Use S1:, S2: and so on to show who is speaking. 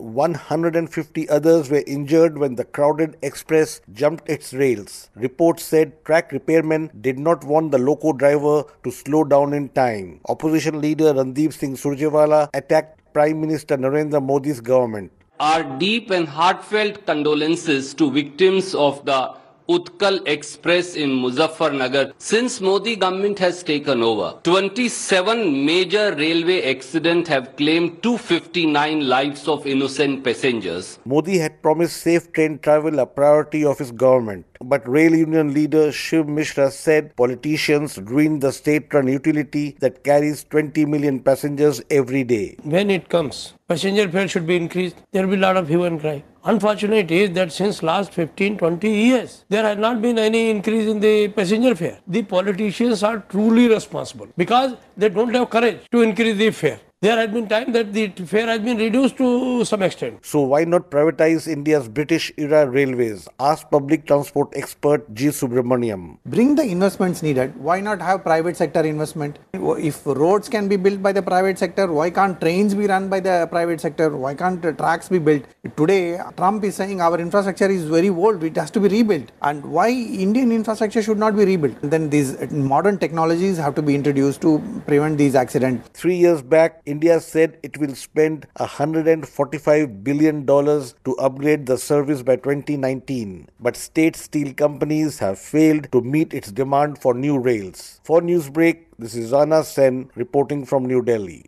S1: 150 others were injured when the crowded express jumped its rails. Reports said track repairmen did not want the loco driver to slow down in time. Opposition leader Randeep Singh Surjewala attacked Prime Minister Narendra Modi's government.
S2: Our deep and heartfelt condolences to victims of the Utkal Express in Muzaffarnagar. Since Modi government has taken over, 27 major railway accidents have claimed 259 lives of innocent passengers.
S1: Modi had promised safe train travel a priority of his government. But rail union leader Shiv Mishra said politicians ruined the state-run utility that carries 20 million passengers every day.
S3: When it comes, passenger fare should be increased. There will be a lot of hue and cry. Unfortunate is that since last 15, 20 years, there has not been any increase in the passenger fare. The politicians are truly responsible because they don't have courage to increase the fare. There has been time that the fare has been reduced to some extent.
S1: So why not privatize India's British era railways? Asked public transport expert G. Subramaniam.
S4: Bring the investments needed. Why not have private sector investment? If roads can be built by the private sector, why can't trains be run by the private sector? Why can't tracks be built? Today, Trump is saying our infrastructure is very old, it has to be rebuilt. And why Indian infrastructure should not be rebuilt? Then these modern technologies have to be introduced to prevent these accidents.
S1: Three years back, India said it will spend $145 billion to upgrade the service by 2019. But state steel companies have failed to meet its demand for new rails. For Newsbreak, this is Rana Sen reporting from New Delhi.